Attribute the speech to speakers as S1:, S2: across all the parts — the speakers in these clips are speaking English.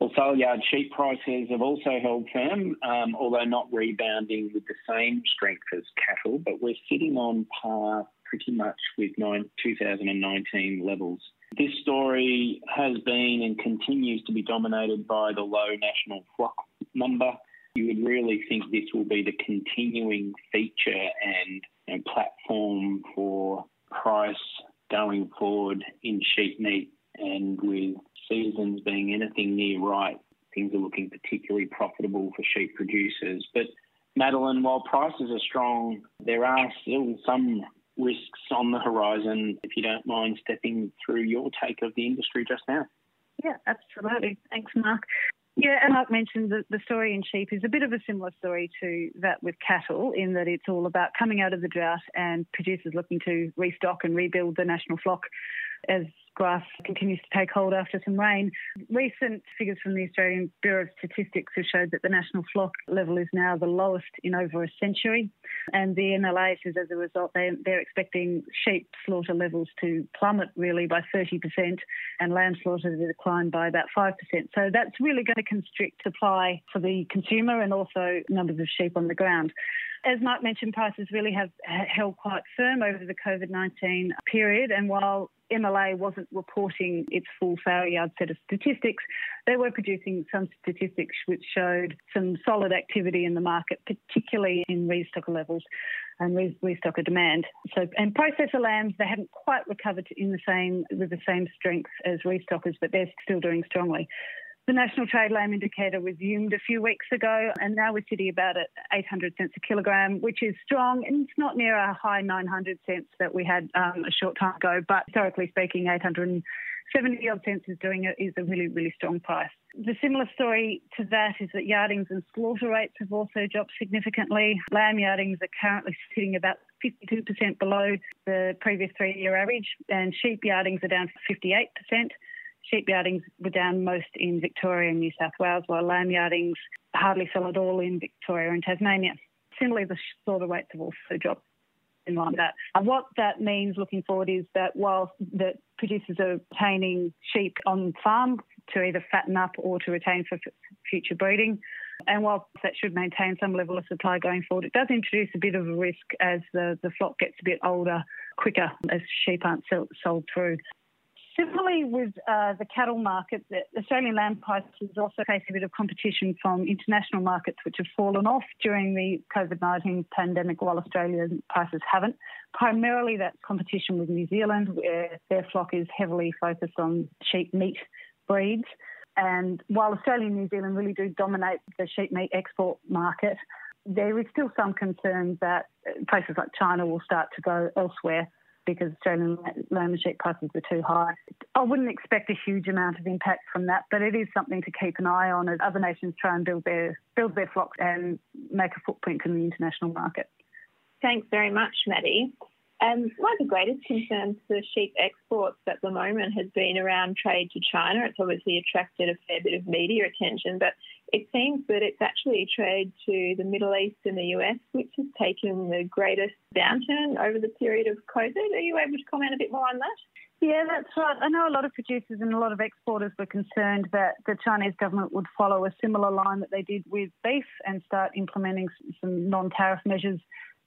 S1: Well, sale yard sheep prices have also held firm, um, although not rebounding with the same strength as cattle, but we're sitting on par pretty much with nine, 2019 levels. This story has been and continues to be dominated by the low national flock number. You would really think this will be the continuing feature and you know, platform for price going forward in sheep meat and with seasons being anything near right, things are looking particularly profitable for sheep producers. But Madeline, while prices are strong, there are still some risks on the horizon. If you don't mind stepping through your take of the industry just now.
S2: Yeah, absolutely. Thanks, Mark. Yeah, and Mark mentioned that the story in sheep is a bit of a similar story to that with cattle, in that it's all about coming out of the drought and producers looking to restock and rebuild the national flock as grass continues to take hold after some rain. Recent figures from the Australian Bureau of Statistics have showed that the national flock level is now the lowest in over a century. And the MLA says as a result, they, they're expecting sheep slaughter levels to plummet really by 30% and lamb slaughter to decline by about 5%. So that's really going to constrict supply for the consumer and also numbers of sheep on the ground. As Mark mentioned, prices really have held quite firm over the COVID 19 period. And while MLA wasn't reporting its full sale yard set of statistics, they were producing some statistics which showed some solid activity in the market, particularly in restocker levels and restocker demand. So, and processor lambs, they haven't quite recovered in the same with the same strength as restockers, but they're still doing strongly. The National Trade Lamb Indicator resumed a few weeks ago, and now we're sitting about at 800 cents a kilogram, which is strong. And it's not near our high 900 cents that we had um, a short time ago, but historically speaking, 870 odd cents is doing it is a really, really strong price. The similar story to that is that yardings and slaughter rates have also dropped significantly. Lamb yardings are currently sitting about 52% below the previous three year average, and sheep yardings are down 58%. Sheep yardings were down most in Victoria and New South Wales, while lamb yardings hardly fell at all in Victoria and Tasmania. Similarly, the slaughter weights have also dropped in line with that. And what that means looking forward is that while the producers are obtaining sheep on farm to either fatten up or to retain for future breeding, and while that should maintain some level of supply going forward, it does introduce a bit of a risk as the, the flock gets a bit older quicker as sheep aren't sold through. Similarly, with uh, the cattle market, the Australian lamb prices also face a bit of competition from international markets, which have fallen off during the COVID 19 pandemic, while Australian prices haven't. Primarily, that's competition with New Zealand, where their flock is heavily focused on sheep meat breeds. And while Australia and New Zealand really do dominate the sheep meat export market, there is still some concern that places like China will start to go elsewhere because Australian lamb sheep prices are too high. I wouldn't expect a huge amount of impact from that, but it is something to keep an eye on as other nations try and build their build their flocks and make a footprint in the international market.
S3: Thanks very much, Maddie. Um, one of the greatest concerns for sheep exports at the moment has been around trade to China. It's obviously attracted a fair bit of media attention, but it seems that it's actually trade to the Middle East and the US, which has taken the greatest downturn over the period of COVID. Are you able to comment a bit more on that?
S2: Yeah, that's right. I know a lot of producers and a lot of exporters were concerned that the Chinese government would follow a similar line that they did with beef and start implementing some non tariff measures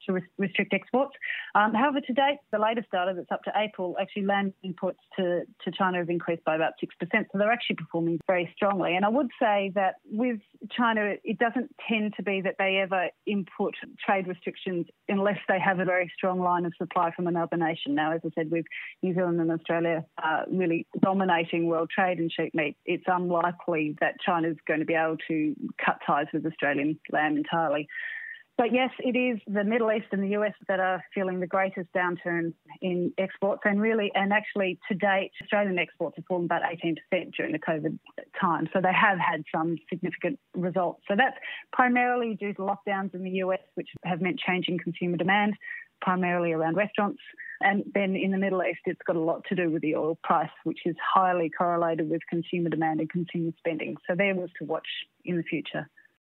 S2: to restrict exports. Um, however, to date, the latest data that's up to April, actually land imports to, to China have increased by about 6%. So they're actually performing very strongly. And I would say that with China, it doesn't tend to be that they ever input trade restrictions unless they have a very strong line of supply from another nation. Now, as I said, with New Zealand and Australia uh, really dominating world trade in sheep meat, it's unlikely that China's going to be able to cut ties with Australian lamb entirely. But yes, it is the Middle East and the US that are feeling the greatest downturn in exports. And really, and actually to date, Australian exports have fallen about 18% during the COVID time. So they have had some significant results. So that's primarily due to lockdowns in the US, which have meant changing consumer demand, primarily around restaurants. And then in the Middle East, it's got a lot to do with the oil price, which is highly correlated with consumer demand and consumer spending. So there was to watch in the future.